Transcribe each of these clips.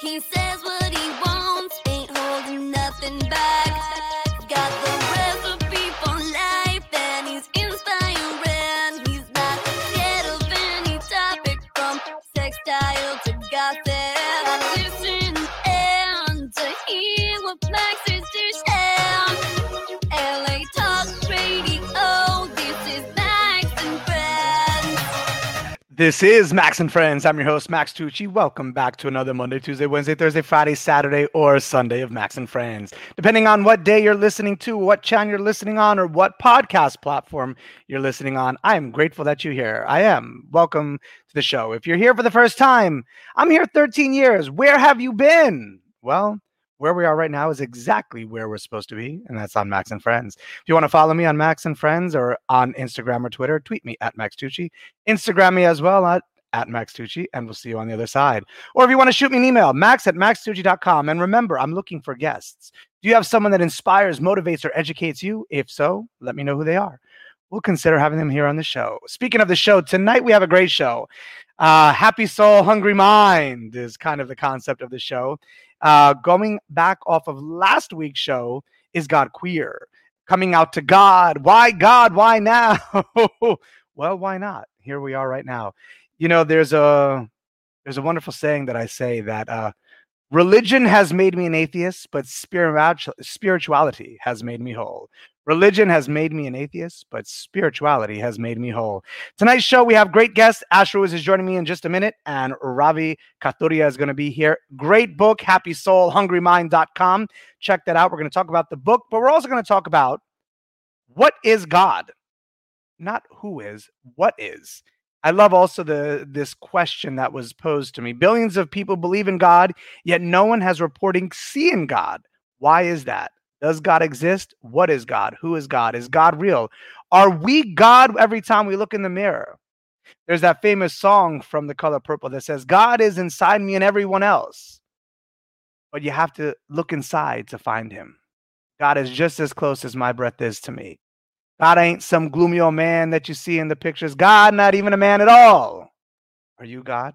He says what he wants, ain't holding nothing back. This is Max and Friends. I'm your host, Max Tucci. Welcome back to another Monday, Tuesday, Wednesday, Thursday, Friday, Saturday, or Sunday of Max and Friends. Depending on what day you're listening to, what channel you're listening on, or what podcast platform you're listening on, I am grateful that you're here. I am. Welcome to the show. If you're here for the first time, I'm here 13 years. Where have you been? Well, where we are right now is exactly where we're supposed to be, and that's on Max and Friends. If you want to follow me on Max and Friends or on Instagram or Twitter, tweet me at Max Tucci. Instagram me as well at, at Max Tucci, and we'll see you on the other side. Or if you want to shoot me an email, max at maxtucci.com. And remember, I'm looking for guests. Do you have someone that inspires, motivates, or educates you? If so, let me know who they are. We'll consider having them here on the show. Speaking of the show, tonight we have a great show. Uh, Happy Soul, Hungry Mind is kind of the concept of the show. Uh, going back off of last week's show, is God queer? Coming out to God. Why God? Why now? well, why not? Here we are right now. You know, there's a there's a wonderful saying that I say that uh, religion has made me an atheist, but spirituality has made me whole. Religion has made me an atheist, but spirituality has made me whole. Tonight's show, we have great guest. Ash is joining me in just a minute, and Ravi Kathuria is going to be here. Great book, Happy Soul, HungryMind.com. Check that out. We're going to talk about the book, but we're also going to talk about what is God? Not who is, what is. I love also the this question that was posed to me. Billions of people believe in God, yet no one has reporting seeing God. Why is that? Does God exist? What is God? Who is God? Is God real? Are we God every time we look in the mirror? There's that famous song from The Color Purple that says, God is inside me and everyone else. But you have to look inside to find him. God is just as close as my breath is to me. God ain't some gloomy old man that you see in the pictures. God, not even a man at all. Are you God?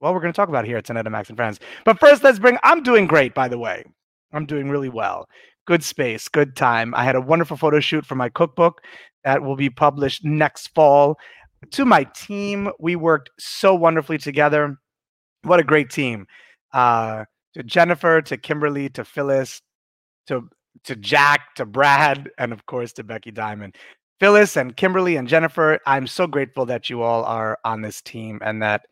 Well, we're going to talk about here at Max and Friends. But first, let's bring, I'm doing great, by the way. I'm doing really well. Good space, good time. I had a wonderful photo shoot for my cookbook that will be published next fall. To my team, we worked so wonderfully together. What a great team. Uh, to Jennifer, to Kimberly, to Phyllis, to to Jack, to Brad, and of course to Becky Diamond. Phyllis and Kimberly and Jennifer, I'm so grateful that you all are on this team and that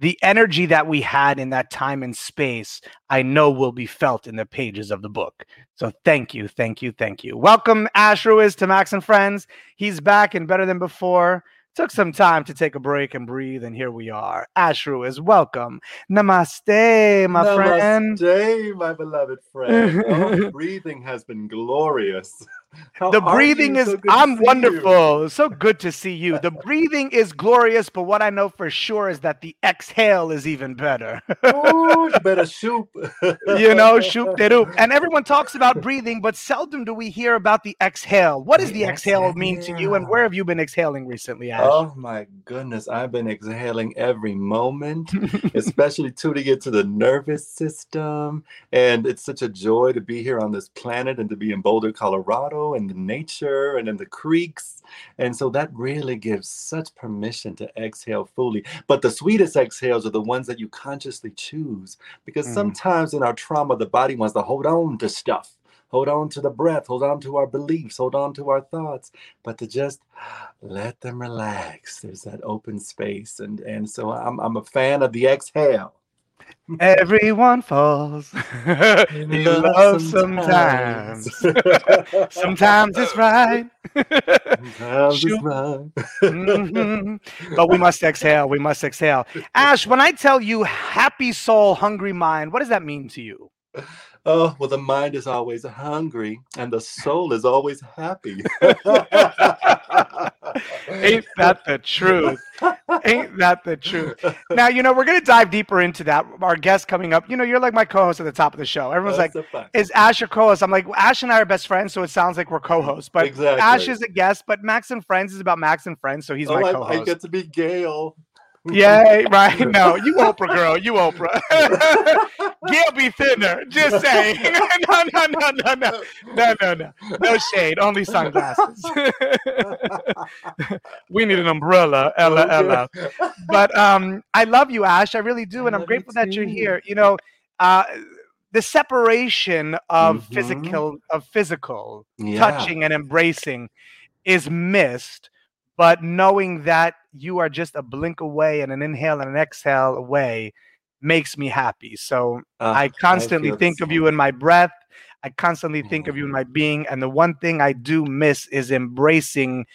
the energy that we had in that time and space, I know will be felt in the pages of the book. So thank you, thank you, thank you. Welcome, Ash Ruiz to Max and Friends. He's back and better than before. Took some time to take a break and breathe, and here we are. Ash is welcome. Namaste, my friend. Namaste, my beloved friend. Oh, breathing has been glorious. How the breathing is, so I'm you. wonderful so good to see you. The breathing is glorious but what i know for sure is that the exhale is even better. Ooh, better shoot. you know shoop de doop. And everyone talks about breathing but seldom do we hear about the exhale. What does The the exhale mean to you and where have you been exhaling recently ash? Oh my goodness, I've been exhaling every moment, especially too to get to the nervous system. And it's such a joy to be here on this planet and to be in Boulder, Colorado, and the nature and then the creeks. And so that really gives such permission to exhale fully. But the sweetest exhales are the ones that you consciously choose because Mm. sometimes in our trauma, the body wants to hold on to stuff. Hold on to the breath, hold on to our beliefs, hold on to our thoughts, but to just let them relax. There's that open space. And and so I'm I'm a fan of the exhale. Everyone falls in love sometimes sometimes it's right Sometimes it's Shoot. right. Mhm. But we must exhale. We must exhale. Ash, when I tell you happy soul, hungry mind, what does that mean to you? Oh, well, the mind is always hungry and the soul is always happy. Ain't that the truth? Ain't that the truth? Now, you know, we're going to dive deeper into that. Our guest coming up, you know, you're like my co host at the top of the show. Everyone's like, That's fact. is Ash your co-host? I'm like, Ash and I are best friends, so it sounds like we're co-hosts. But Exactly. Ash is a guest, but Max and Friends is about Max and Friends, so he's oh, my co-host. I get to be Gail. Yeah, right. No, you Oprah girl. You Oprah. Gail be thinner. Just saying. no, no, no, no, no, no, no, no. No shade. Only sunglasses. we need an umbrella. Ella, Ella. But um, I love you, Ash. I really do, and I'm grateful that you're here. You know, uh, the separation of Mhm. physical of physical Yeah. touching and embracing is missed but knowing that you are just a blink away and an inhale and an exhale away makes me happy. So Uh, i constantly the think of you in my breath. I constantly think of you in Mhm. my being. And the one thing i do miss is embracing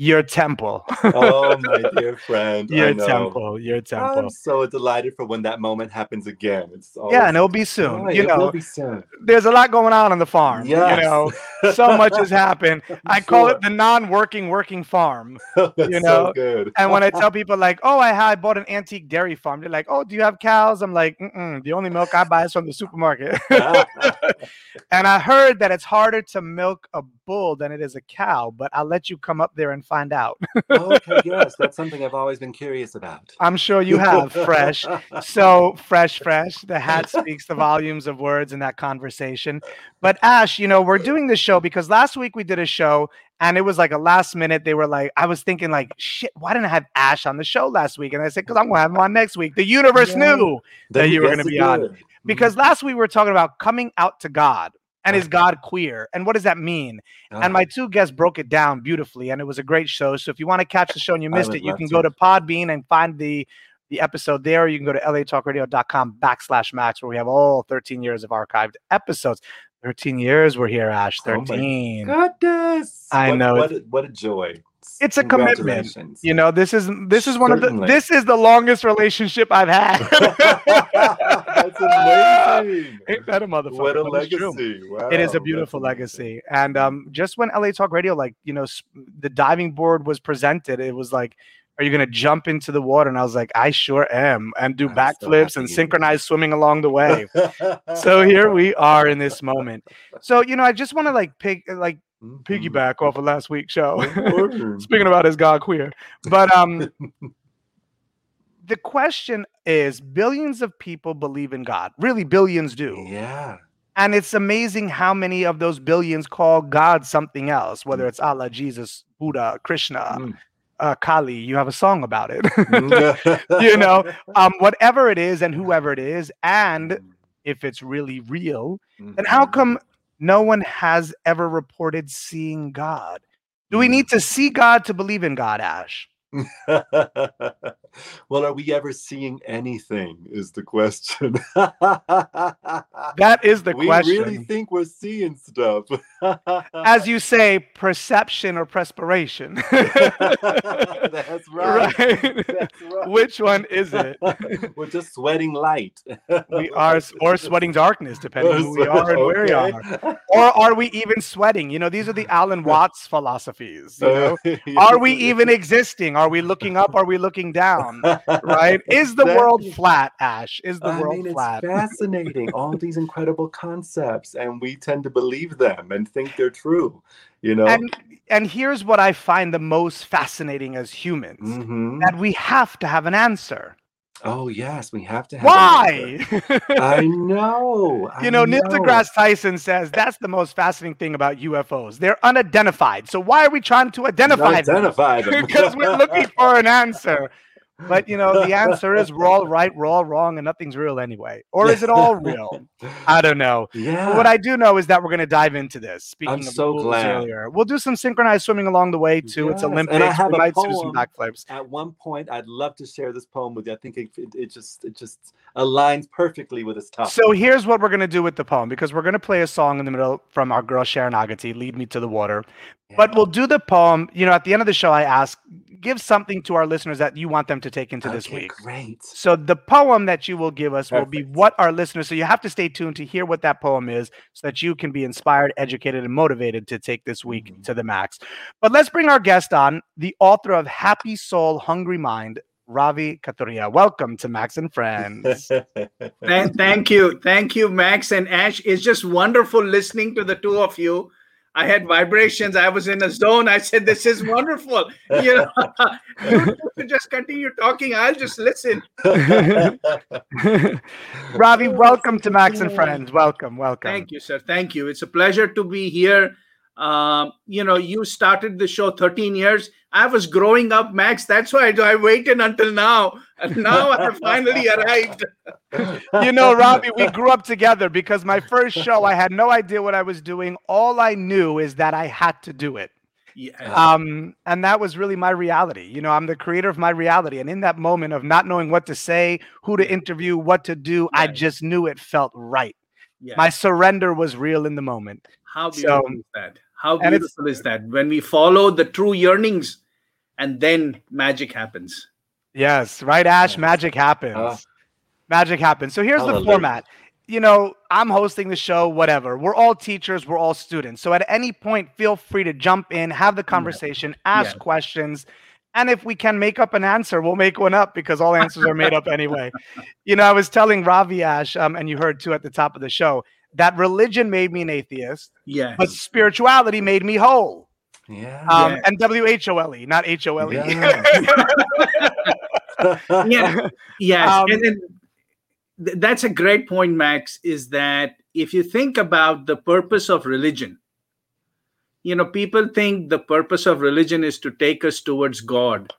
your temple oh, my dear friend. I your temple your temple I'm so delighted for when that moment happens again. It's always yeah and it'll be soon joy. you know be soon. there's a lot going on on the farm Yes. you know so much has happened i call it the non-working working farm oh, That's you so know, good. And when I tell people like, "Oh, I had bought an antique dairy farm," they're like, "Oh, do you have cows?" I'm like, Mm-mm, "The only milk I buy is from the supermarket." and I heard that it's harder to milk a bull than it is a cow, but I'll let you come up there and find out. Oh, okay, yes, that's something I've always been curious about. I'm sure you have fresh. So fresh, fresh. The hat speaks the volumes of words in that conversation. But Ash, you know, we're doing this show because last week we did a show and it was like a last minute. They were like, I was thinking like, shit, why didn't I have Ash on the show last week? And I said, because I'm gonna have him on next week. The universe Yeah. knew that you were gonna it be on. did. because mm-hmm. last week we were talking about coming out to God. And is God queer? And what does that mean? And my two guests broke it down beautifully, and it was a great show. So if you want to catch the show and you missed it, you can to. go to Podbean and find the the episode there. Or you can go to latalkradio.com backslash max where we have all 13 years of archived episodes. 13 years we're here, Ash. Oh my 13. goodness. I What- know. What a, what a joy. It's a commitment. You know, this is this is one of the this is the longest relationship I've had. That's amazing. Ain't that a motherfucker? What a legacy. Wow, it is a beautiful legacy and um just when la talk radio like you know the diving board was presented it was like are you going to jump into the water and i was like i sure am and do so backflips and synchronized swimming along the way so here we are in this moment so you know i just want to like pick, like Mhm. piggyback off of last week's show speaking about is god queer but um the question is billions of people believe in god really billions do Yeah. and it's amazing how many of those billions call God something else, whether it's Allah, Jesus, Buddha, Krishna, Mm. uh, Kali. You have a song about it. Mm. you know, um, whatever it is and whoever it is. And if it's really real, then how Mhm. come no one has ever reported seeing God? Do we Mm. need to see God to believe in God, Ash? well, are we ever seeing anything? Is the question. That is the we question. We really think we're seeing stuff. As you say, perception or perspiration. That's right. Right. That's right. Which one is it? we're just sweating light. we are or sweating darkness depending on who we are and where we are or are we even sweating you know these are the alan watts philosophies you know are we even existing are we looking up are we looking down right is the world flat ash is the I world mean, flat it's fascinating. All these incredible concepts, and we tend to believe them and think they're true. You know. and and here's what i find the most fascinating as humans Mhm. that we have to have an answer Oh yes, we have to have. an answer. why I know. I You know, Neil know. deGrasse Tyson says that's the most fascinating thing about UFOs. They're unidentified. So why are we trying to identify them? Identify them because we're looking for an answer. But you know, the answer is we're all right, we're all wrong, and nothing's real anyway. Or is it all real? I don't know. Yeah. But what I do know is that we're going to dive into this. Speaking I'm of so glad. earlier, we'll do some synchronized swimming along the way too. It's Yes, and I Olympics. have We a might do some backflips. At one point, I'd love to share this poem with you. I think it, it, it just it just aligns perfectly with this topic. So here's what we're going to do with the poem because we're going to play a song in the middle from our girl Sharon Agati, "Lead Me to the Water." But we'll do the poem. You know, at the end of the show, I ask, give something to our listeners that you want them to take into this Okay, week. Great. So the poem that you will give us will be what our listeners. So you have to stay tuned to hear what that poem is, so that you can be inspired, educated, and motivated to take this week Mhm. to the max. But let's bring our guest on, the author of Happy Soul, Hungry Mind, Ravi Kathuria. Welcome to Max and Friends. Thank, thank you. Thank you, Max and Ash. It's just wonderful listening to the two of you. I had vibrations. I was in a zone. I said, "This is wonderful." You know, you two just continue talking. I'll just listen. Ravi, welcome to Max and Friends. Welcome, welcome. Thank you, sir. Thank you. It's a pleasure to be here. Um, you know, you started the show 13 years. I was growing up, Max. That's why I waited until now. And now I have finally arrived. you know, Robbie, we grew up together because my first show, I had no idea what I was doing. All I knew is that I had to do it. Yeah. Um, and that was really my reality. You know, I'm the creator of my reality. And in that moment of not knowing what to say, who to interview, what to do, I just knew it felt right. yeah. My surrender was real in the moment. How So- beautiful is that? How beautiful is that? When we follow the true yearnings and then magic happens. Yes, right, Ash. Yes. Magic happens. Ah. Magic happens. So here's the format. You know, I'm hosting the show, whatever. We're all teachers, we're all students. So at any point, feel free to jump in, have the conversation, ask Yeah. questions. And if we can make up an answer, we'll make one up because all answers are made up anyway. You know, I was telling Ravi Ash, um, and you heard too at the top of the show, that religion made me an atheist, Yeah. but spirituality made me whole. yeah. Um, Yeah. And W H O L E, not H O L E. Yeah. yeah. Yes. Um, and then th- that's a great point, Max, is that if you think about the purpose of religion, you know, people think the purpose of religion is to take us towards God.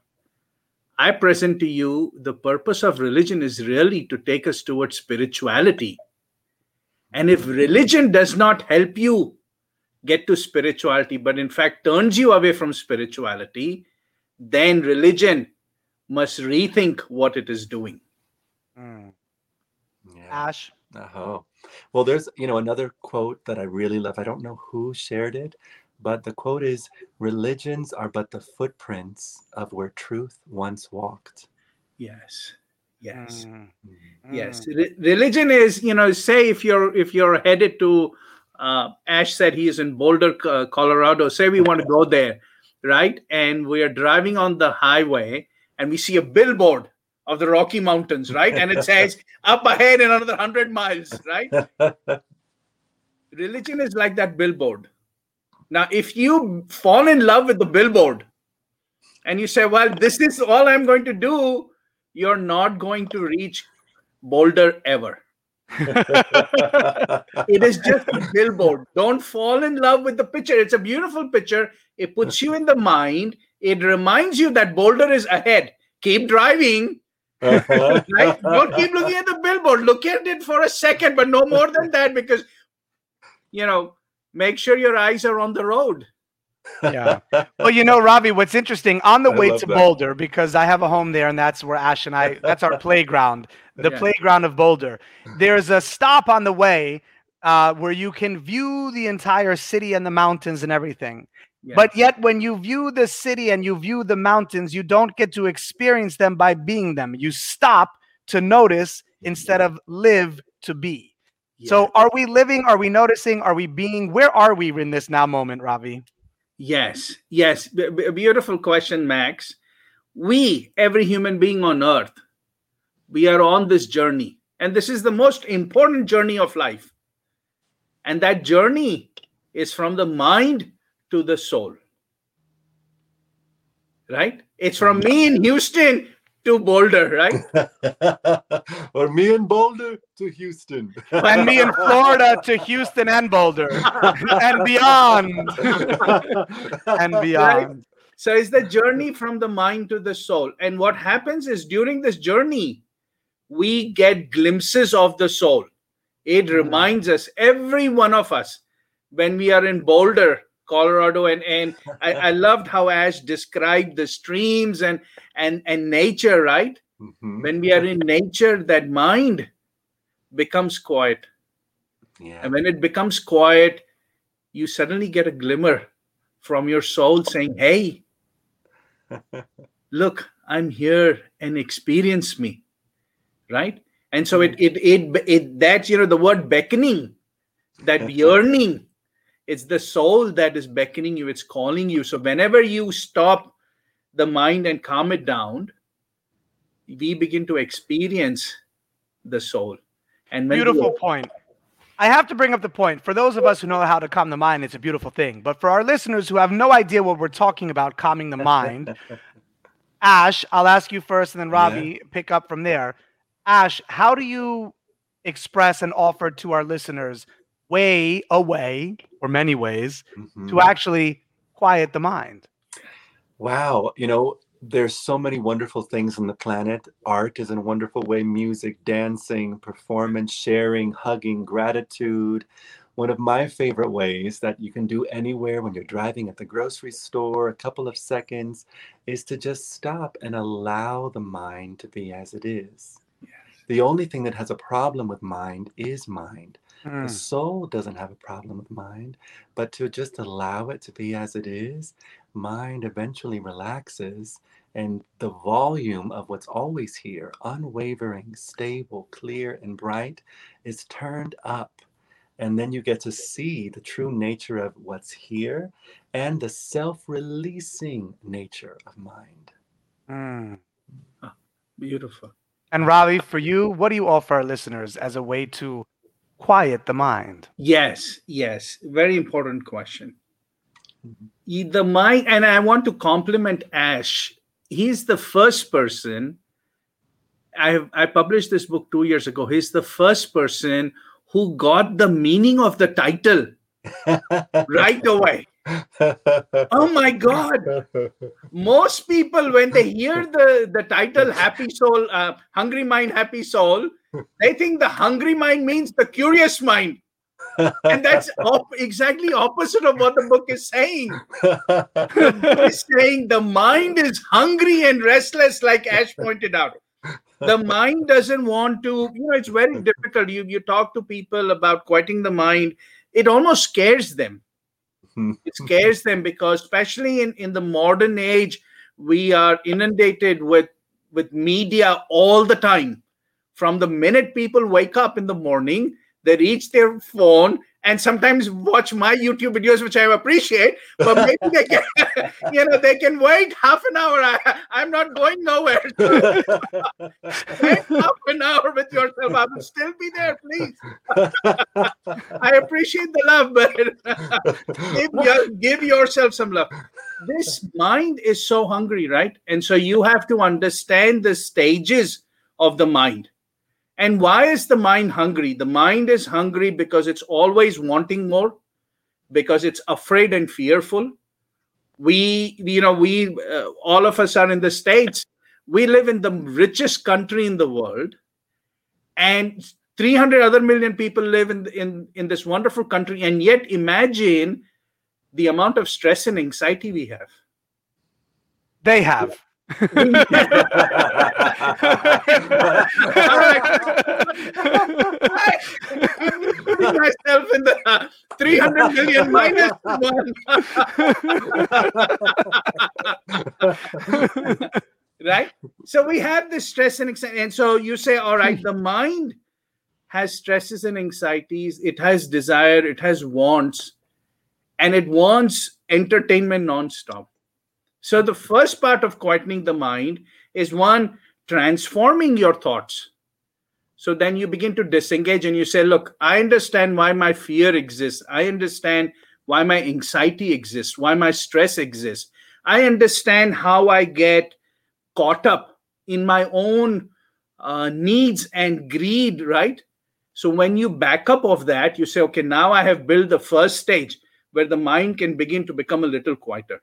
I present to you the purpose of religion is really to take us towards spirituality. And if religion does not help you get to spirituality, but in fact turns you away from spirituality, then religion must rethink what it is doing. Mm. yeah. Ash. Oh, well, there's, you know, another quote that I really love. I don't know who shared it, but the quote is religions are but the footprints of where truth once walked. Yes. Yes. Mm, Yes. mm. Re- religion is, you know, say if you're if you're headed to uh, Ash said he is in Boulder, uh, Colorado. Say we want to go there, right? And we are driving on the highway and we see a billboard of the Rocky Mountains, right? And it says up ahead in another 100 miles, right? religion is like that billboard. Now, if you fall in love with the billboard and you say, Well, this is all I'm going to do, you're not going to reach Boulder ever. It is just a billboard. Don't fall in love with the picture. It's a beautiful picture. It puts you in the mind. It reminds you that Boulder is ahead. Keep driving, Uh-huh. right? Don't keep looking at the billboard. Look at it for a second, but no more than that because, you know, make sure your eyes are on the road. Yeah. Well, you know, Ravi, what's interesting on the I way to that. Boulder, because I have a home there and that's where Ash and I, that's our playground, the Yeah. playground of Boulder. There's a stop on the way uh, where you can view the entire city and the mountains and everything. Yeah. But yet, when you view the city and you view the mountains, you don't get to experience them by being them. You stop to notice instead of live to be. So, are we living? Are we noticing? Are we being? Where are we in this now moment, Ravi? Yes, yes. B- b- beautiful question, Max. We, every human being on earth, we are on this journey. And this is the most important journey of life. And that journey is from the mind to the soul. Right? It's from me in Houston to Boulder, right? or me in Boulder to Houston. and me in Florida to Houston and Boulder and beyond and beyond. So it's the journey from the mind to the soul. And what happens is during this journey, we get glimpses of the soul. It mm. reminds us, every one of us, when we are in Boulder, Colorado, and, and I, I loved how Ash described the streams and and and nature, right? Mhm. When we are in nature, that mind becomes quiet. Yeah. And when it becomes quiet, you suddenly get a glimmer from your soul saying, Hey, look, I'm here and experience me. Right? And so it it it, it that's you know the word beckoning, that yearning. It's the soul that is beckoning you, it's calling you. So whenever you stop the mind and calm it down, we begin to experience the soul. And Beautiful point. I have to bring up the point. For those of us who know how to calm the mind, it's a beautiful thing. But for our listeners who have no idea what we're talking about, calming the mind, Ash, I'll ask you first, and then Ravi pick up from there. Ash, how do you express and offer to our listeners way, a way, or many ways, Mhm. to actually quiet the mind? Wow, you know, there's so many wonderful things on the planet. Art is in a wonderful way, music, dancing, performance, sharing, hugging, gratitude. One of my favorite ways that you can do anywhere when you're driving at the grocery store, a couple of seconds, is to just stop and allow the mind to be as it is. Yes. The only thing that has a problem with mind is mind. Hmm. The soul doesn't have a problem with mind, but to just allow it to be as it is, mind eventually relaxes and the volume of what's always here, unwavering, stable, clear, and bright, is turned up. And then you get to see the true nature of what's here and the self releasing nature of mind. Hmm. Beautiful. And Ravi, for you, what do you offer our listeners as a way to quiet the mind? Yes, yes. Very important question. Y- The mind, and I want to compliment Ash. He's the first person. I have I published this book two years ago. He's the first person who got the meaning of the title right away. Oh my God! Most people, when they hear the the title "Happy Soul," uh, "Hungry Mind, Happy Soul," they think the hungry mind means the curious mind and that's op- exactly opposite of what the book is saying. Is saying the mind is hungry and restless, like Ash pointed out. The mind doesn't want to, you know, it's very difficult. You you talk to people about quieting the mind, it almost scares them. It scares them because, especially in, in the modern age, we are inundated with with media all the time. From the minute people wake up in the morning, they reach their phone and sometimes watch my YouTube videos, which I appreciate. But maybe they can, you know, they can wait half an hour. I, I'm not going nowhere. Wait half an hour with yourself. I will still be there, please. I appreciate the love, but give, your, give yourself some love. This mind is so hungry, right? And so you have to understand the stages of the mind. And why is the mind hungry? The mind is hungry because it's always wanting more, because it's afraid and fearful. We, you know, we, uh, all of us are in the States. We live in the richest country in the world. And 300 other million people live in, in, in this wonderful country. And yet, imagine the amount of stress and anxiety we have. They have. I'm putting myself in the uh, 300 million minus one. right? So we have this stress and anxiety. And so you say, all right, the mind has stresses and anxieties, it has desire, it has wants, and it wants entertainment nonstop. So the first part of quietening the mind is one, transforming your thoughts. So then you begin to disengage and you say, Look, I understand why my fear exists. I understand why my anxiety exists, why my stress exists. I understand how I get caught up in my own uh, needs and greed, right? So when you back up of that, you say, Okay, now I have built the first stage where the mind can begin to become a little quieter.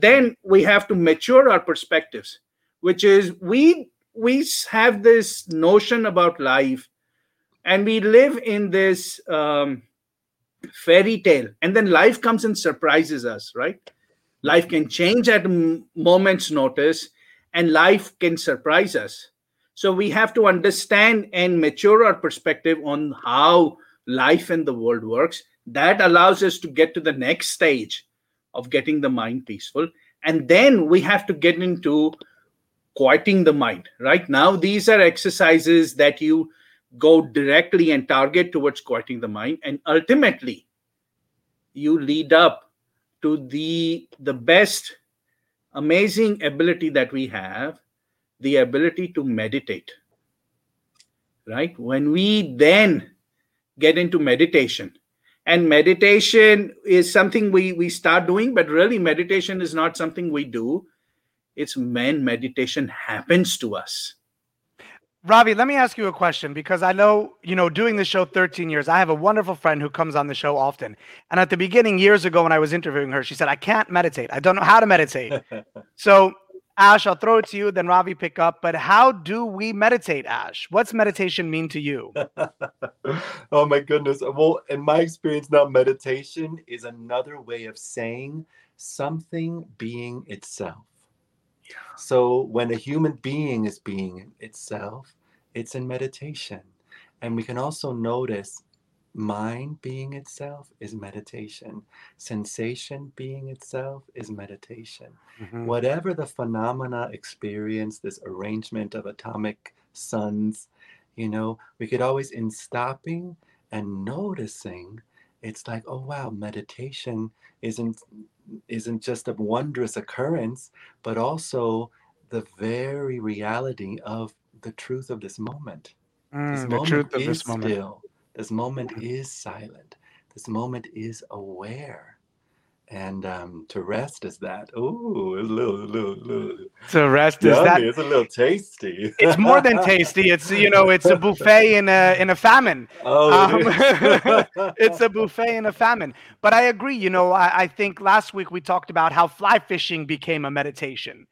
Then we have to mature our perspectives, which is we we have this notion about life and we live in this um, fairy tale. And then life comes and surprises us right? Life can change at a moment's notice and life can surprise us. So we have to understand and mature our perspective on how life and the world works. That allows us to get to the next stage of getting the mind peaceful. And then we have to get into quieting the mind right? Now these are exercises that you go directly and target towards quieting the mind. And ultimately you lead up to the the best amazing ability that we have the ability to meditate right? When we then get into meditation and meditation is something we we start doing but really meditation is not something we do it's when meditation happens to us Ravi, let me ask you a question because I know, you know, doing the show 13 years, I have a wonderful friend who comes on the show often. And at the beginning, years ago, when I was interviewing her, she said, I can't meditate. I don't know how to meditate. so, Ash, I'll throw it to you, then Ravi pick up. But how do we meditate, Ash? What's meditation mean to you? oh my goodness. Well, in my experience now, meditation is another way of saying something being itself. So when a human being is being itself, it's in meditation. And we can also notice mind being itself is meditation, sensation being itself is meditation. Mhm. Whatever the phenomena experience, this arrangement of atomic suns, you know, we could always, in stopping and noticing, it's like, oh wow, meditation isn't isn't just a wondrous occurrence, but also the very reality of the truth of this moment. This Mm, the moment truth of is this moment. still. This moment is silent. This moment is aware. And um, to rest is that. Ooh, it's a little, little, little So rest is that It's a little tasty. it's more than tasty. It's you know, it's a buffet in a in a famine. Oh, Um, it's a buffet in a famine. But I agree. You know, I, I think last week we talked about how fly fishing became a meditation.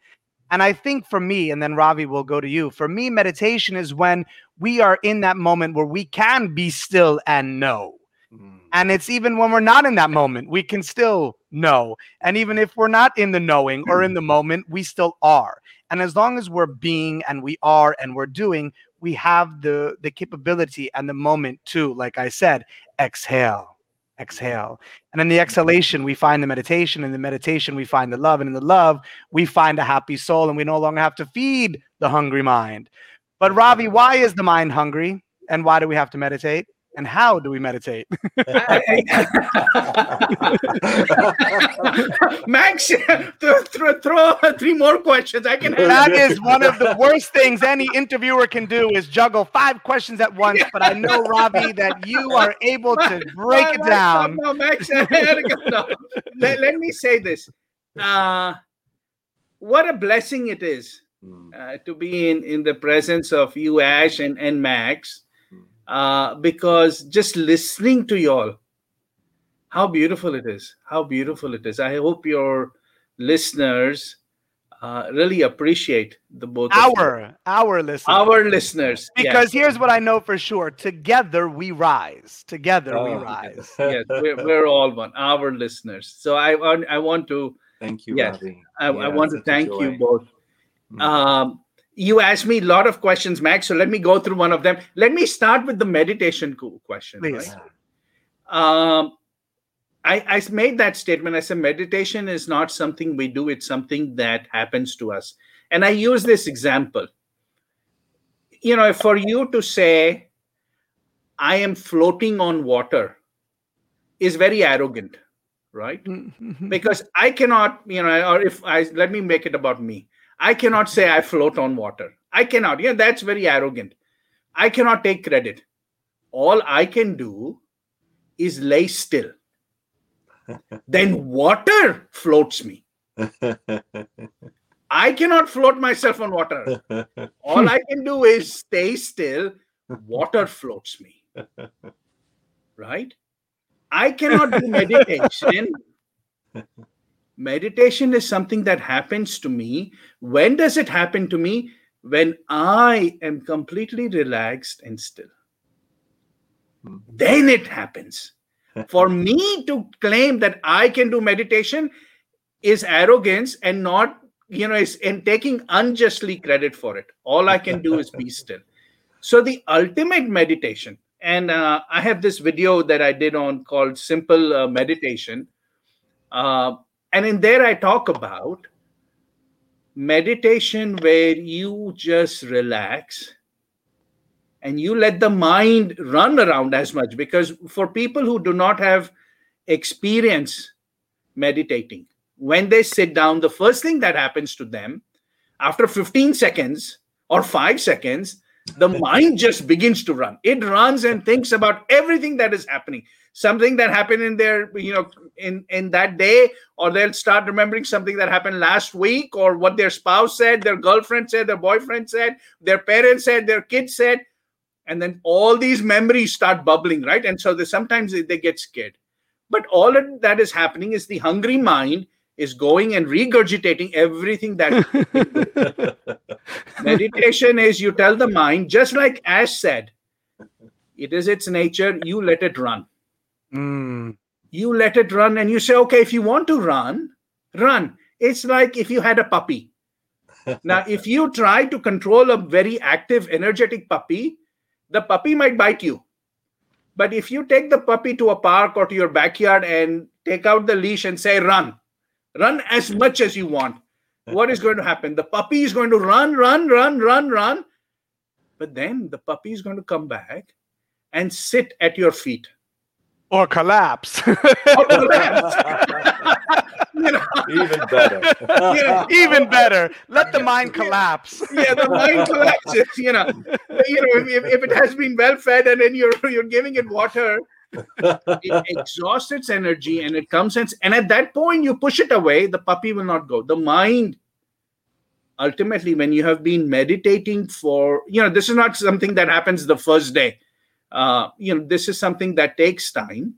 And I think for me, and then Ravi will go to you. For me, meditation is when we are in that moment where we can be still and know. Mm. And it's even when we're not in that moment, we can still know. And even if we're not in the knowing or in the moment, we still are. And as long as we're being and we are and we're doing, we have the the capability and the moment to, like I said, exhale, exhale. And in the exhalation, we find the meditation. In the meditation, we find the love. And in the love, we find a happy soul. And we no longer have to feed the hungry mind. But Ravi, why is the mind hungry? And why do we have to meditate? And how do we meditate? Max, throw, throw, throw three more questions. I can that is one of the worst things any interviewer can do is juggle five questions at once. But I know, Ravi, that you are able to break No, it down. No, no, Max, I gotta go. No. Let, let me say this. Uh, what a blessing it is Mm. uh, to be in, in the presence of you, Ash, and, and Max, uh, because just listening to y'all, how beautiful it is. How beautiful it is. I hope your listeners uh, really appreciate the both of you. Our, our listeners. our listeners. yes. Because here's what I know for sure: together we rise. Together we Oh, rise. yes, we're, we're all one, our listeners. So I want I want to Thank you, Yes. Ravi. I, I want to thank you both. Mm. Um, you asked me a lot of questions, Max. So let me go through one of them. Let me start with the meditation question. Please. right? Um, I, I made that statement. I said meditation is not something we do; it's something that happens to us. And I use this example. You know, for you to say, "I am floating on water," is very arrogant, right? because I cannot, you know, or if I let me make it about me, I cannot say I float on water. I cannot. Yeah, that's very arrogant. I cannot take credit. All I can do is lay still. then water floats me. I cannot float myself on water. All I can do is stay still. Water floats me. Right? I cannot do meditation. Meditation is something that happens to me. When does it happen to me? When I am completely relaxed and still. Mhm. Then it happens. For me to claim that I can do meditation is arrogance and not, you know, is and taking unjustly credit for it. All I can do is be still. So the ultimate meditation, and uh, I have this video that I did on called Simple uh, Meditation, uh, and in there I talk about meditation where you just relax and you let the mind run around as much because for people who do not have experience meditating when they sit down the first thing that happens to them after 15 seconds or 5 seconds the mind just begins to run. It runs and thinks about everything that is happening. Something that happened in their, you know, in in that day, or they'll start remembering something that happened last week, or what their spouse said, their girlfriend said, their boyfriend said, their parents said, their kids said, and then all these memories start bubbling, right? And so they sometimes they, they get scared. But all that is happening is the hungry mind is going and regurgitating everything that meditation is you tell the mind just like ash said it is its nature you let it run Mm. you let it run and you say okay if you want to run run. It's like if you had a puppy. Now if you try to control a very active energetic puppy the puppy might bite you. But if you take the puppy to a park or to your backyard and take out the leash and say run. Run as much as you want. What is going to happen? The puppy is going to run run run run run. But then the puppy is going to come back and sit at your feet Or collapse. you know, Even better. Yeah. Even better. Let the mind collapse. yeah, the mind collapses. You know, you know, if, if it has been well fed and then you're you're giving it water, it exhausts its energy and it comes and and at that point you push it away. The puppy will not go. The mind, ultimately, when you have been meditating for, you know, this is not something that happens the first day. Uh, you know, this is something that takes time.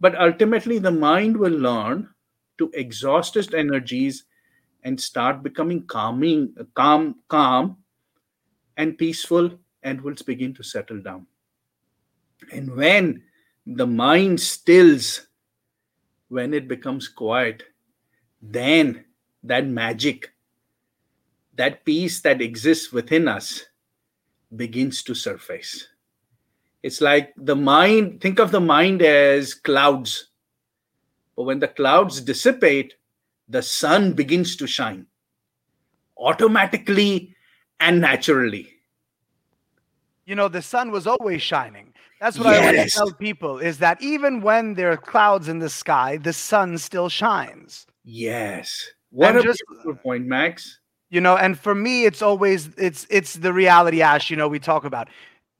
But ultimately, the mind will learn to exhaust its energies and start becoming calming, calm, calm, and peaceful, and will begin to settle down. And when the mind stills, when it becomes quiet, then that magic, that peace that exists within us begins to surface. It's like the mind, think of the mind as clouds. But when the clouds dissipate, the sun begins to shine automatically and naturally. You know, the sun was always shining. That's what I always Yes. tell people is that even when there are clouds in the sky, the sun still shines. Yes. What And a just- beautiful point, Max. You know, and for me, it's always it's it's the reality, Ash, you know, we talk about.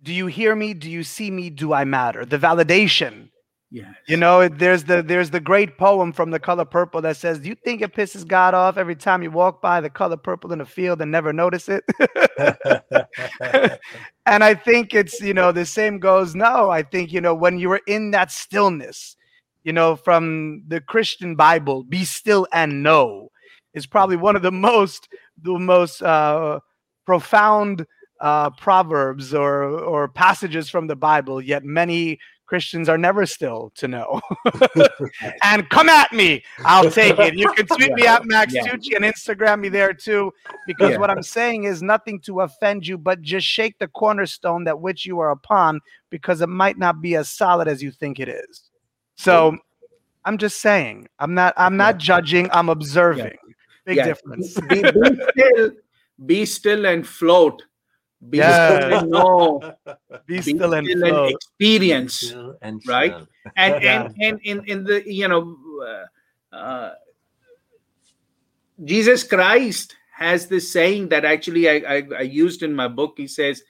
Do you hear me? Do you see me? Do I matter? The validation. Yes. You know, there's the there's the great poem from the color purple that says, "Do you think it pisses God off every time you walk by the color purple in a field and never notice it?" and I think it's you know the same goes. No, I think you know when you were in that stillness, you know, from the Christian Bible, "Be still and know," is probably one of the most the most uh, profound uh, proverbs or or passages from the Bible. Yet many Christians are never still to know. and come at me, I'll take it. You can tweet me at Max Yeah. Tucci and Instagram me there too, because Yeah. what I'm saying is nothing to offend you, but just shake the cornerstone that which you are upon, because it might not be as solid as you think it is. So I'm just saying, I'm not I'm not judging, I'm observing. Big Yeah. difference. Be, be still, be still and float. Be Yeah. still and know. Be Be still and float. experience. Chill and Right? chill. and Yeah. and and in in the you know uh, uh, jesus christ has this saying that actually I, I i used in my book he says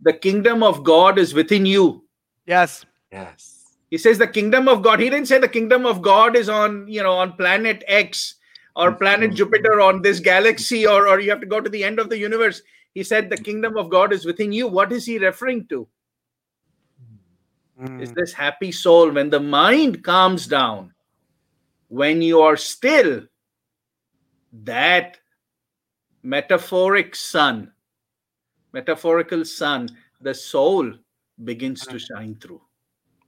the kingdom of god is within you Yes. Yes. he says the kingdom of god he didn't say the kingdom of god is on you know on planet x or planet jupiter on this galaxy or or you have to go to the end of the universe he said the kingdom of god is within you. What is he referring to? Is Mm. this happy soul. When the mind calms down when you are still that metaphoric sun metaphorical sun the soul begins to shine through.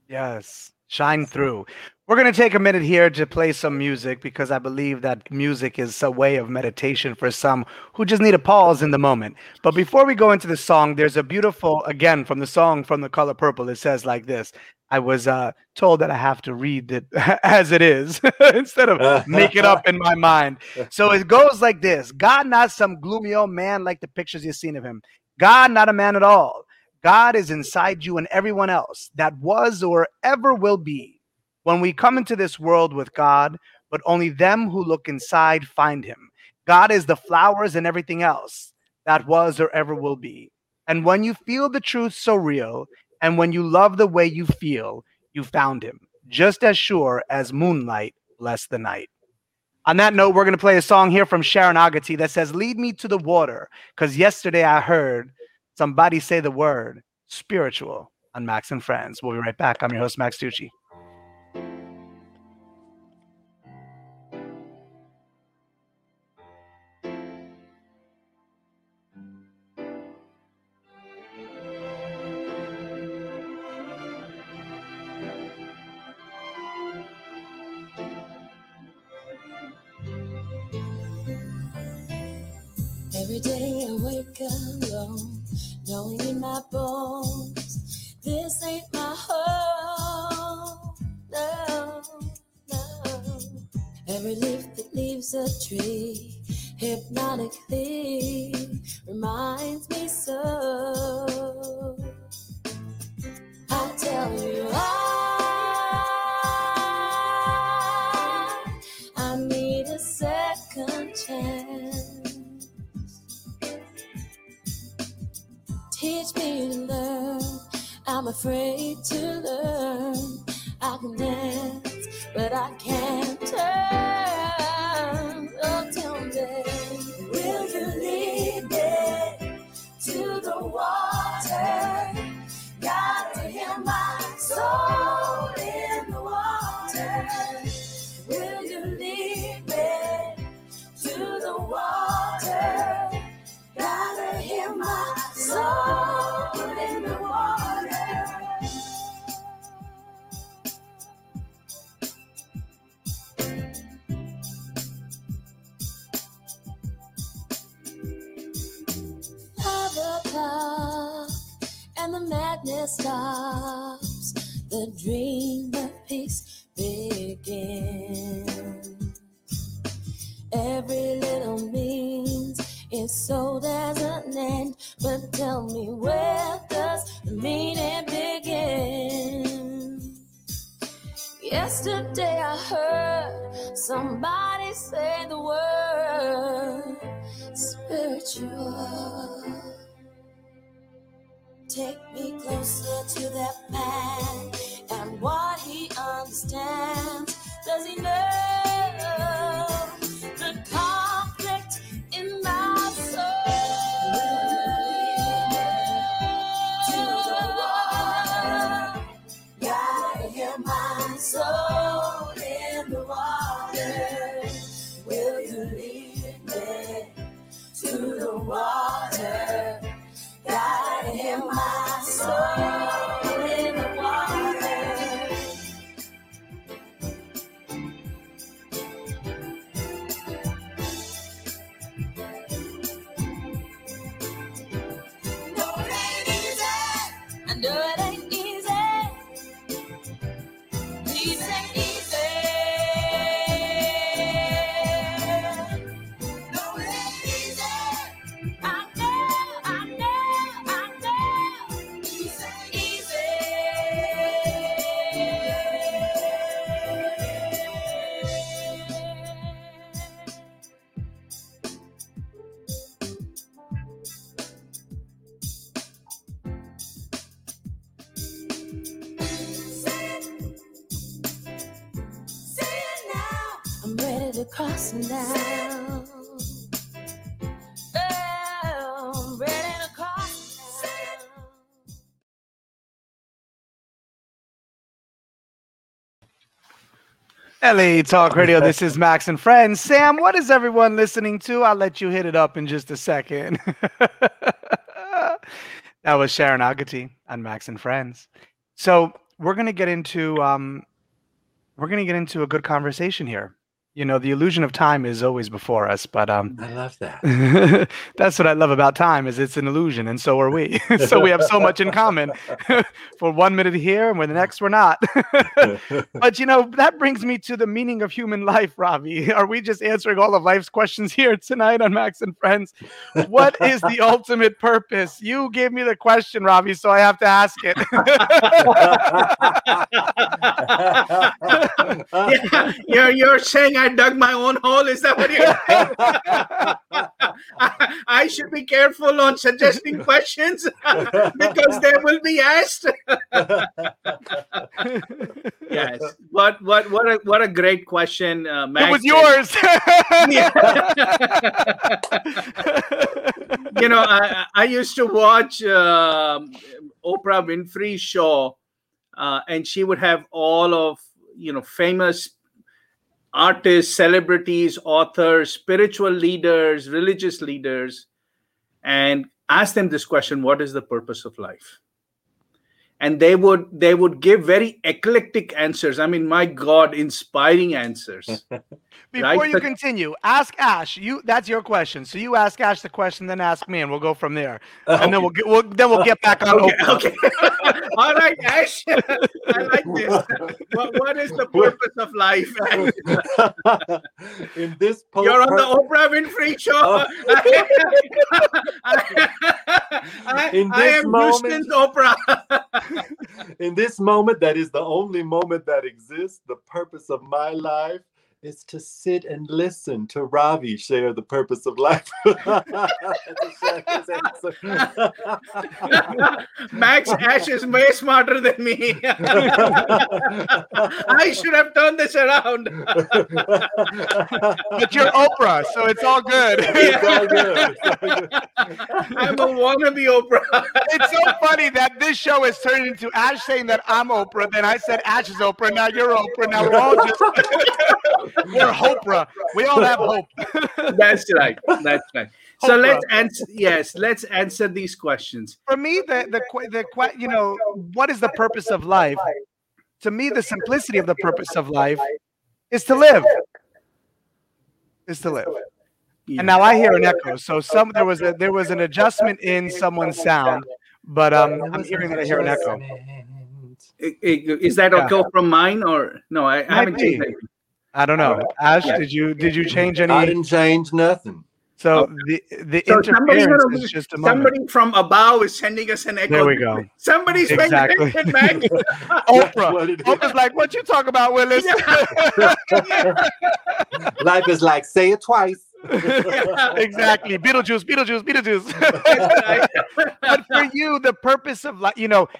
Yes, shine through. We're going to take a minute here to play some music because I believe that music is a way of meditation for some who just need a pause in the moment. But before we go into the song, there's a beautiful, again, from the song from the color purple, it says like this. I was uh, told that I have to read it as it is instead of make it up in my mind. So it goes like this God, not some gloomy old man like the pictures you've seen of him. God, not a man at all. God is inside you and everyone else that was or ever will be. When we come into this world with God, but only them who look inside find him. God is the flowers and everything else that was or ever will be. And when you feel the truth so real, and when you love the way you feel, you found him, just as sure as moonlight bless the night. On that note, we're going to play a song here from Sharon Agati that says, Lead me to the water. Because yesterday I heard somebody say the word spiritual on Max and Friends. We'll be right back. I'm your host, Max Tucci. Madness stops. The dream of peace begins. Every little means is sold as an end. But tell me, where does the meaning begin? Yesterday I heard somebody say the word spiritual. Take me closer to that man and what he understands. Does he know to cross now. Oh, ready to cross now. LA Talk Radio. This is Max and Friends. Sam, what is everyone listening to? I'll let you hit it up in just a second. that was Sharon Agati on Max and Friends. So we're gonna get into um, we're gonna get into a good conversation here. You know, the illusion of time is always before us, but um, I love that. that's what I love about time is it's an illusion, and so are we. so we have so much in common. For one minute here, and when the next we're not. but you know that brings me to the meaning of human life, Ravi. Are we just answering all of life's questions here tonight on Max and Friends? What is the ultimate purpose? You gave me the question, Ravi, so I have to ask it. Yeah, you're you're saying I dug my own hole? Is that what you're saying? I, I should be careful on suggesting questions because they will be asked. yes. What what what a what a great question, uh, Max. it was yours. you know, I, I used to watch um Oprah Winfrey show, uh, and she would have all of you know famous artists, celebrities, authors, spiritual leaders, religious leaders, and ask them this question: What is the purpose of life? And they would they would give very eclectic answers. I mean, my God, inspiring answers. Before Right, you continue, ask Ash. You that's your question. So you ask Ash the question, then ask me, and we'll go from there. Uh, and then we'll get we'll, then we'll get back on. Okay, okay. All right, Ash. I like this. What, what is the purpose of life? In this post You're on the Oprah Winfrey show. Oh. I, I, In I this am moment- Houston's Oprah. in this moment that is the only moment that exists the purpose of my life is to sit and listen to ravi share the purpose of life Max Ash is way smarter than me. I should have turned this around. But you're Oprah, so it's all good. It's all good. It's all good. I'm a wannabe Oprah. it's so funny that this show has turned into Ash saying that I'm Oprah. Then I said Ash is Oprah. Now you're Oprah. Now we're all just we're Hopra. We all have hope. That's right. That's right. So let's answer. Yes, let's answer these questions. For me, the the the you know what is the purpose of life? To me, the simplicity of the purpose of life is to live. Is to live. And now I hear an echo. So some there was a there was an adjustment in someone's sound, but um, I'm hearing that I hear an echo. Is that Yeah. echo from mine or no? I, I haven't changed anything. I don't know. Uh, Ash, did you did you change any? I didn't change nothing. So oh. the the So somebody, interference is just a moment. somebody from above is sending us an echo. There we go. Somebody's Exactly. paying attention. Oprah. What. Oprah's like, what you talk about, Willis? Life is like say it twice. exactly. Beetlejuice, Beetlejuice, Beetlejuice. but for you, the purpose of life, you know, th-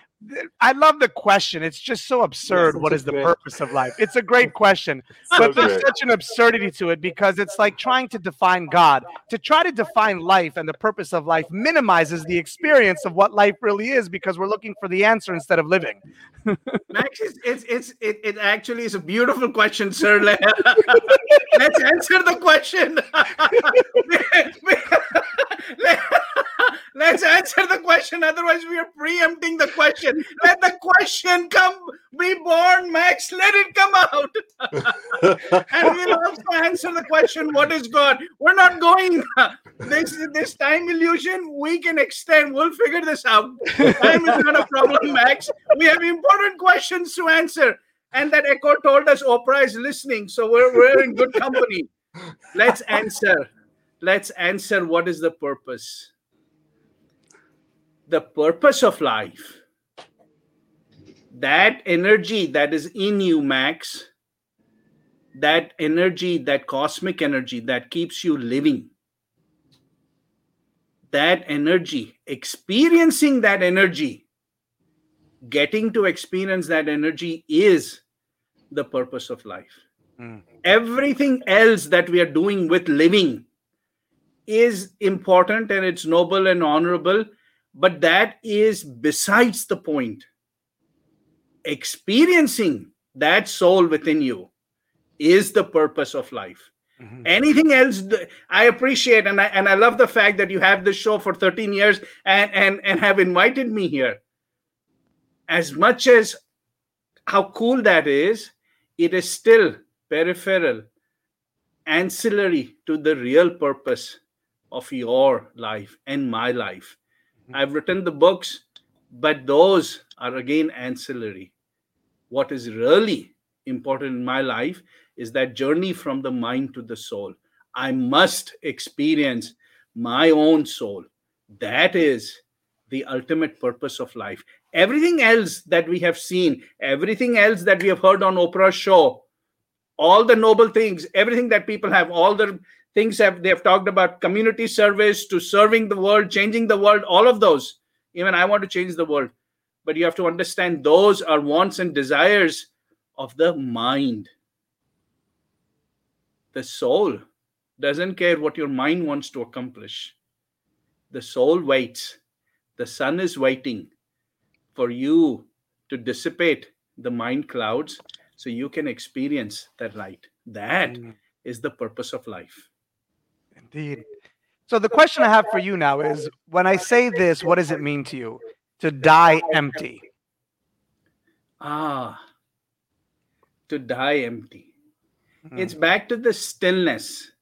I love the question. It's just so absurd. it's what is the great- purpose of life? It's a great question, So but there's great. such an absurdity to it because it's like trying to define God. To try to define life and the purpose of life minimizes the experience of what life really is because we're looking for the answer instead of living. Max, it's, it's, it's it, it actually is a beautiful question, sir. Let, us answer the question. Let's answer the question. Otherwise, we are preempting the question. Let the question come, be born, Max. Let it come out. and we'll also answer the question, what is God? We're not going this this time illusion, we can extend. We'll figure this out. Time is not a problem, Max. We have important questions to answer. And that echo told us Oprah is listening, so we're, we're in good company. Let's answer. Let's answer what is the purpose? The purpose of life. That energy that is in you, Max, that energy, that cosmic energy that keeps you living, that energy, experiencing that energy, getting to experience that energy is the purpose of life. Mm. Everything else that we are doing with living is important and it's noble and honorable, but that is besides the point. Experiencing that soul within you is the purpose of life. Mhm. anything else i appreciate and i and i love the fact that you have this show for 13 years and and and have invited me here. As much as how cool that is it is still peripheral ancillary to the real purpose of your life and my life. I've written the books but those are again ancillary what is really important in my life is that journey from the mind to the soul. I must experience my own soul. That is the ultimate purpose of life. Everything else that we have seen, everything else that we have heard on Oprah's show, all the noble things everything that people have all the things have they have talked about community service to serving the world changing the world all of those even i want to change the world. But you have to understand those are wants and desires of the mind. The soul doesn't care what your mind wants to accomplish. The soul waits. The sun is waiting for you to dissipate the mind clouds so you can experience that light. That is Mm, the purpose of life. Indeed. So the question I have for you now is when I say this, what does it mean to you? To die empty. ah. To die empty. Mm, it's back to the stillness.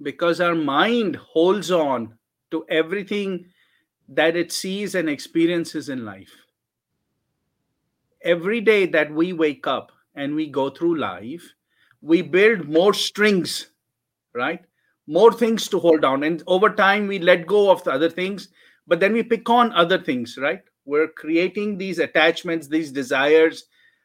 Because our mind holds on to everything that it sees and experiences in life. Every day that we wake up and we go through life we build more strings right more things to hold on. And over time we let go of the other things but then we pick on other things right? We're creating these attachments these desires.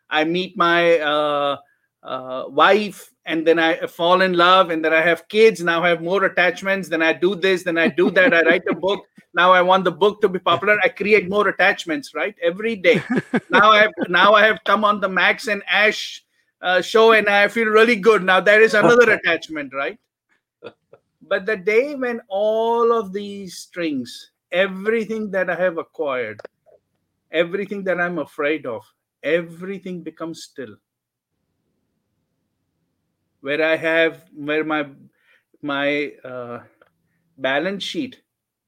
I meet my uh, uh, wife and then i fall in love and then i have kids. Now i have more attachments. Then i do this then i do that. I write a book. Now i want the book to be popular. I create more attachments right? Every day. Now i have now i have come on the max and ash uh, show and i feel really good. Now there is another attachment right but the day when all of these strings everything that i have acquired everything that i'm afraid of everything becomes still. Where i have where my my uh, balance sheet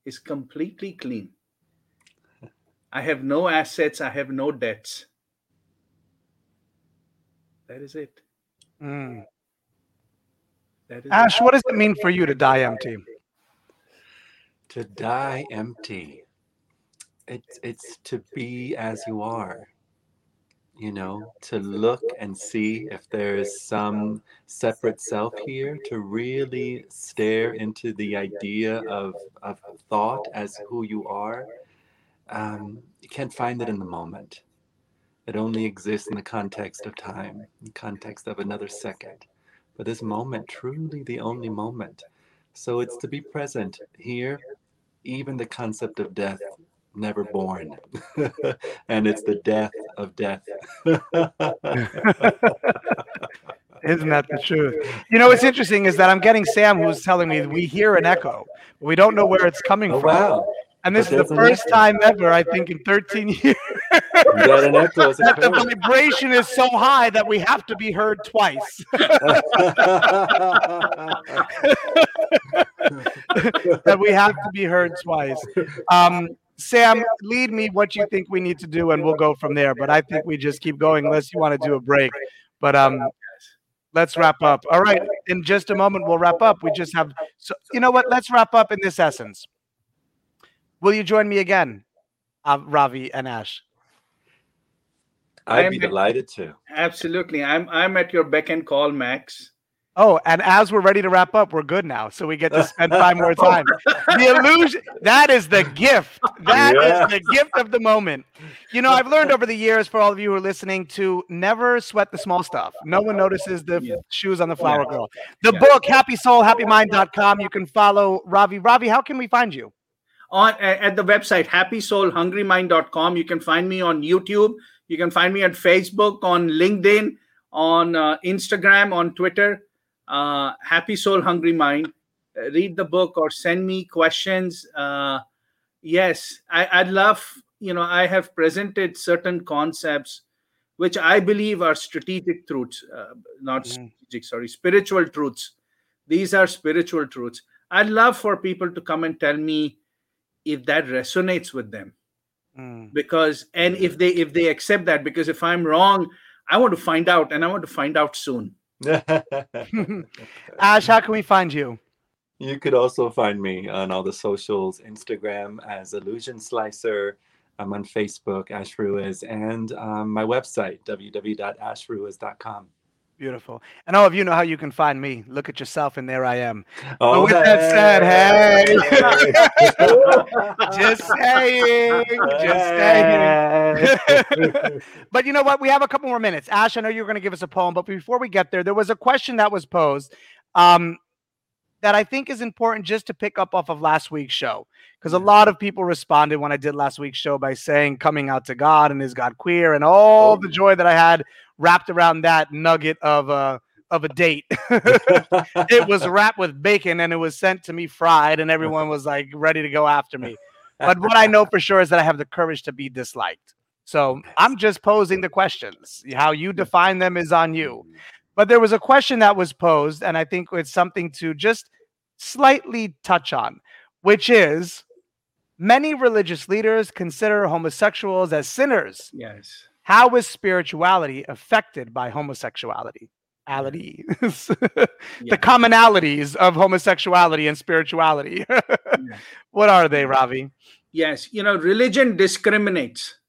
is completely clean. I have no assets i have no debts. That is it. Mm. That is. Ash, what does it mean for you to die empty? to die empty it's it's to be as you are you know to look and see if there is some separate self here to really stare into the idea of of thought as who you are um, you can't find it in the moment it only exists in the context of time in the context of another second but this moment truly the only moment. So it's to be present here even the concept of death never born. And it's the death of death. Isn't that the truth? You know, what's interesting is that I'm getting Sam who's telling me we hear an echo, but we don't know where it's coming oh from. wow. And this But is the first time ever, I think, in 13 years you got an echo as a that the vibration is so high that we have to be heard twice. that we have to be heard twice. Um, Sam, lead me what you think we need to do, and we'll go from there. But I think we just keep going unless you want to do a break. But um, let's wrap up. All right, in just a moment we'll wrap up. We just have so you know what? Let's wrap up in this essence. Will you join me again, uh, Ravi and Ash? I'd be I'm- delighted to. absolutely i'm i'm at your beck and call max Oh, and as we're ready to wrap up, we're good now. So we get to spend five more oh. time. The illusion that is the gift. That is Yeah. the gift of the moment. You know, I've learned over the years for all of you who are listening to never sweat the small stuff. No one notices the Yeah. shoes on the flower Yeah. girl. The Yeah. book, Happy Soul, HappyMind.com. You can follow Ravi. Ravi, how can we find you? on at the website happysoulhungrymind.com you can find me on youtube you can find me on facebook on linkedin on uh, instagram on twitter. Uh, happy soul hungry mind. Uh, read the book or send me questions. Uh, yes I, i'd love you know i have presented certain concepts which i believe are strategic truths uh, not Mm. strategic sorry spiritual truths. These are spiritual truths. I'd love for people to come and tell me if that resonates with them Mm. because and if they if they accept that because if i'm wrong i want to find out and i want to find out soon Ash, how can we find you? You could also find me on all the socials, Instagram as Illusion Slicer. I'm on Facebook, Ash Ruiz, and um, my website, www.ashruiz.com. Beautiful. And all of you know how you can find me. Look at yourself, and there I am. Oh, with that said, hey. Just saying. Just saying. but you know what? We have a couple more minutes. Ash, I know you were going to give us a poem, but before we get there, there was a question that was posed um, that I think is important just to pick up off of last week's show. Because a lot of people responded when I did last week's show by saying coming out to God and is God queer and all the oh. joy that I had wrapped around that nugget of a of a date. it was wrapped with bacon and it was sent to me fried, and everyone was like ready to go after me. But what I know for sure is that I have the courage to be disliked. So I'm just posing the questions. How you define them is on you. Mm-hmm. But there was a question that was posed, and I think it's something to just slightly touch on, which is many religious leaders consider homosexuals as sinners. Yes. How is spirituality affected by homosexuality? Ality. the commonalities of homosexuality and spirituality. What are they, Ravi? Yes, you know, religion discriminates.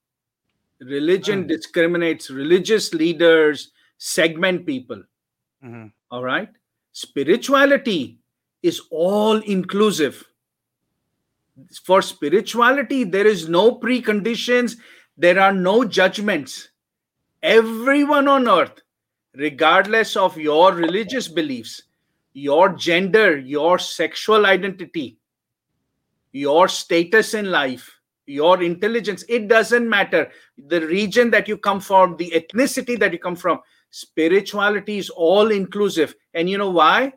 Religion Mm. discriminates. Religious leaders segment people. Mhm. All right. Spirituality is all inclusive. For spirituality, there is no preconditions, there are no judgments. Everyone on earth, regardless of your religious beliefs, your gender, your sexual identity, your status in life, your intelligence, it doesn't matter. The region that you come from, the ethnicity that you come from, spirituality is all inclusive. And you know why?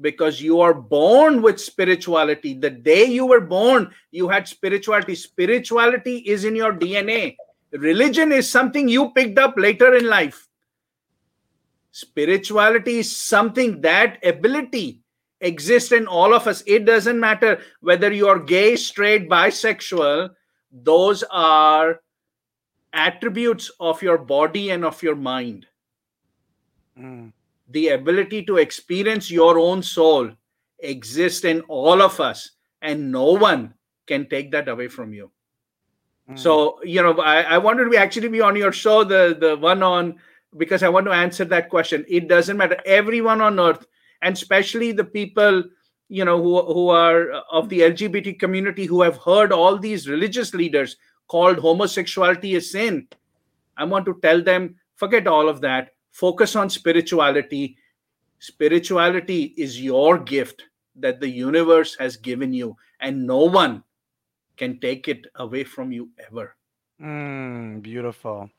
Because you are born with spirituality. The day you were born, you had spirituality. Spirituality is in your DNA. Religion is something you picked up later in life. Spirituality is something that ability exists in all of us. It doesn't matter whether you're gay, straight, bisexual, those are attributes of your body and of your mind. Mm, The ability to experience your own soul exists in all of us, and no one can take that away from you. mm. So, you know, I, I wanted to be actually be on your show, the the one on because I want to answer that question. It doesn't matter. Everyone on earth, and especially the people, you know, who who are of the LGBT community who have heard all these religious leaders called homosexuality a sin. I want to tell them, forget all of that. Focus on spirituality. Spirituality is your gift that the universe has given you, and no one can take it away from you ever. Mm, beautiful.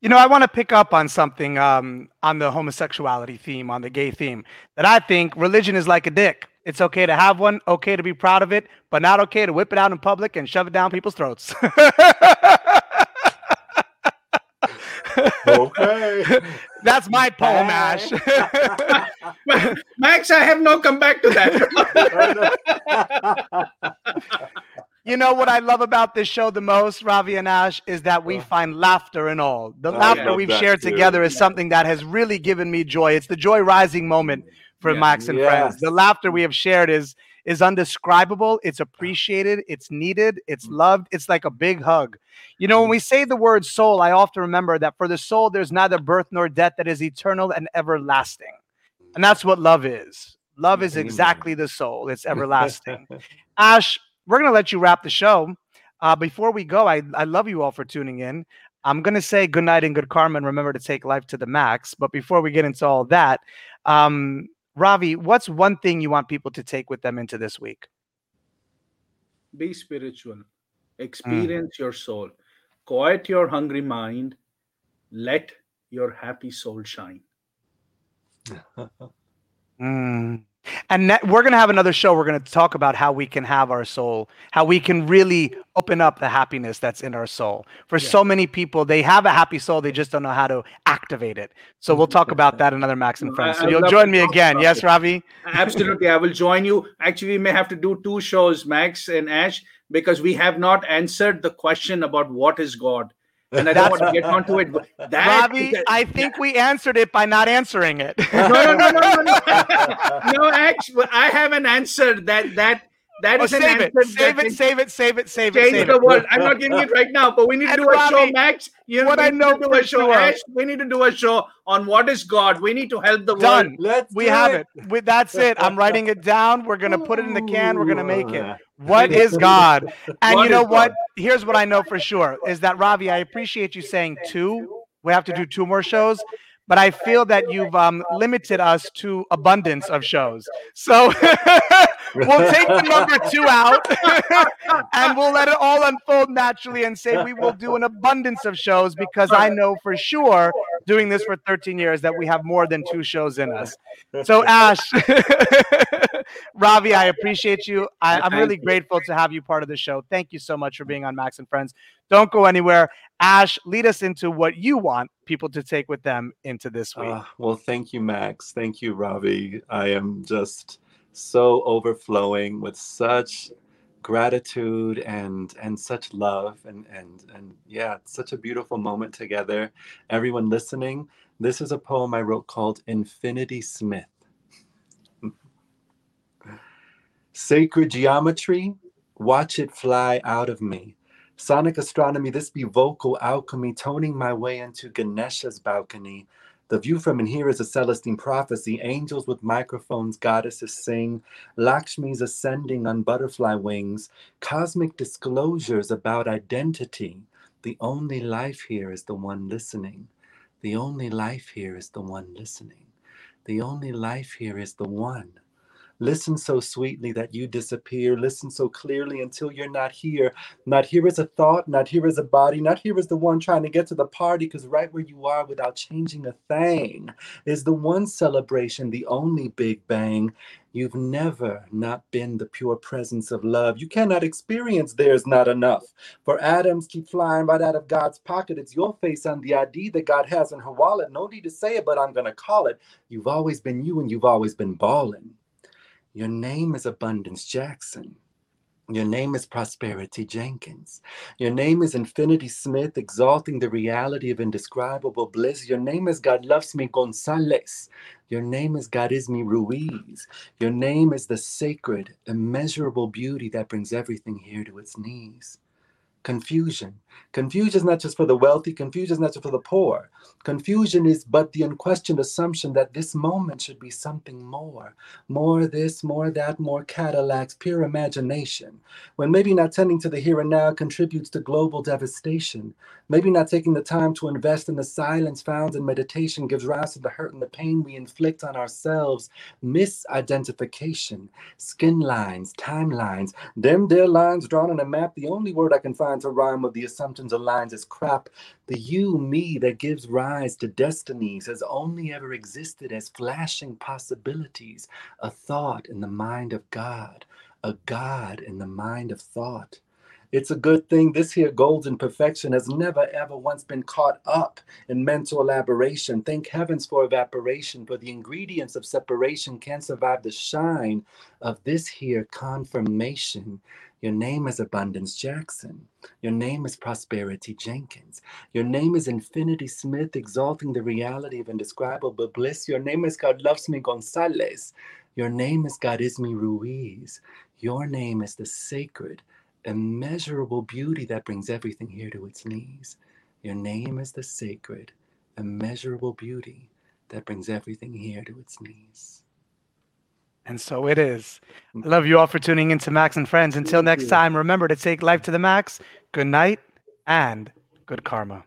You know, I want to pick up on something um, on the homosexuality theme, on the gay theme, that I think religion is like a dick. It's okay to have one, okay to be proud of it, but not okay to whip it out in public and shove it down people's throats. okay. That's my poem, Ash. Max, I have no come back to that. you know what I love about this show the most, Ravi and Ash, is that we Uh. find laughter in all. The I laughter we've shared too. together is something that has really given me joy. It's the joy rising moment for Yeah. Max and friends. The laughter we have shared is is undescribable. It's appreciated. It's needed. It's loved. It's like a big hug. You know, when we say the word soul, I often remember that for the soul, there's neither birth nor death that is eternal and everlasting. And that's what love is. Love is exactly the soul. It's everlasting. Ash, we're going to let you wrap the show. Uh, before we go, I, I love you all for tuning in. I'm going to say good night and good karma and remember to take life to the max. But before we get into all that, um, Ravi, what's one thing you want people to take with them into this week? Be spiritual. Experience your soul. Quiet your hungry mind. Let your happy soul shine. Mm. And that, we're going to have another show. We're going to talk about how we can have our soul, how we can really open up the happiness that's in our soul. For Yeah. so many people, they have a happy soul, they just don't know how to activate it. So we'll talk about that another Max and Friends. So you'll join me again. Yes, it. Ravi? Absolutely. I will join you. Actually, we may have to do two shows, Max and Ash, because we have not answered the question about what is God. And I don't want to get onto it. That, Ravi, that- I think we answered it by not answering it. no, no, no, no, no, no. no, actually, I haven't answered that. That That Oh, is an save it, save it, save it, save it, save it, change save the it. world. I'm not giving it right now, but we need to And do a show, Ravi, Max. You what I know do a show. sure- Ash, we need to do a show on what is God. We need to help the world. Done. Let's We do have it. We, that's it. I'm writing it down. We're gonna put it in the can. We're gonna make it. What is God? And What you know what? God? Here's what I know for sure is that Ravi, I appreciate you saying two. We have to do two more shows, but I feel that you've um, limited us to abundance of shows. So we'll take the number two out and we'll let it all unfold naturally and say we will do an abundance of shows because I know for sure doing this for 13 years that we have more than two shows in us. So Ash, Ravi, I appreciate you. I, I'm really grateful to have you part of the show. Thank you so much for being on Max and Friends. Don't go anywhere. Ash, lead us into what you want people to take with them into this week. Ah, well, thank you, Max. Thank you, Ravi. I am just so overflowing with such gratitude and and such love and and and yeah, such a beautiful moment together. Everyone listening, this is a poem I wrote called Infinity Smith. Sacred geometry, watch it fly out of me. Sonic astronomy, this be vocal alchemy, toning my way into Ganesha's balcony. The view from in here is a Celestine prophecy. Angels with microphones, goddesses sing. Lakshmi's ascending on butterfly wings. Cosmic disclosures about identity. The only life here is the one listening. The only life here is the one listening. The only life here is the one. Listen so sweetly that you disappear. Listen so clearly until you're not here. Not here as a thought, not here as a body, not here as the one trying to get to the party, because right where you are without changing a thing is the one celebration, the only big bang. You've never not been the pure presence of love. You cannot experience there's not enough. For atoms keep flying right out of God's pocket. It's your face on the ID that God has in her wallet. No need to say it, but I'm going to call it. You've always been you and you've always been balling. Your name is Abundance Jackson. Your name is Prosperity Jenkins. Your name is Infinity Smith, exalting the reality of indescribable bliss. Your name is God Loves Me Gonzalez. Your name is God Is Me Ruiz. Your name is the sacred, immeasurable beauty that brings everything here to its knees. Confusion. Confusion is not just for the wealthy, confusion is not just for the poor. Confusion is but the unquestioned assumption that this moment should be something more. More this, more that, more Cadillacs, pure imagination. When maybe not tending to the here and now contributes to global devastation. Maybe not taking the time to invest in the silence found in meditation gives rise to the hurt and the pain we inflict on ourselves. Misidentification, skin lines, timelines, them there lines drawn on a map. The only word I can find to rhyme with the assumptions lines is crap. The you, me that gives rise to destinies has only ever existed as flashing possibilities, a thought in the mind of God, a God in the mind of thought. It's a good thing this here golden perfection has never ever once been caught up in mental elaboration. Thank heavens for evaporation, for the ingredients of separation can't survive the shine of this here confirmation. Your name is Abundance Jackson. Your name is Prosperity Jenkins. Your name is Infinity Smith, exalting the reality of indescribable bliss. Your name is God Loves Me Gonzalez. Your name is God Is Me Ruiz. Your name is the sacred, immeasurable beauty that brings everything here to its knees. Your name is the sacred, immeasurable beauty that brings everything here to its knees. And so it is. Mm. I love you all for tuning in to Max and Friends. Until next time, remember to take life to the max. Good night and good karma.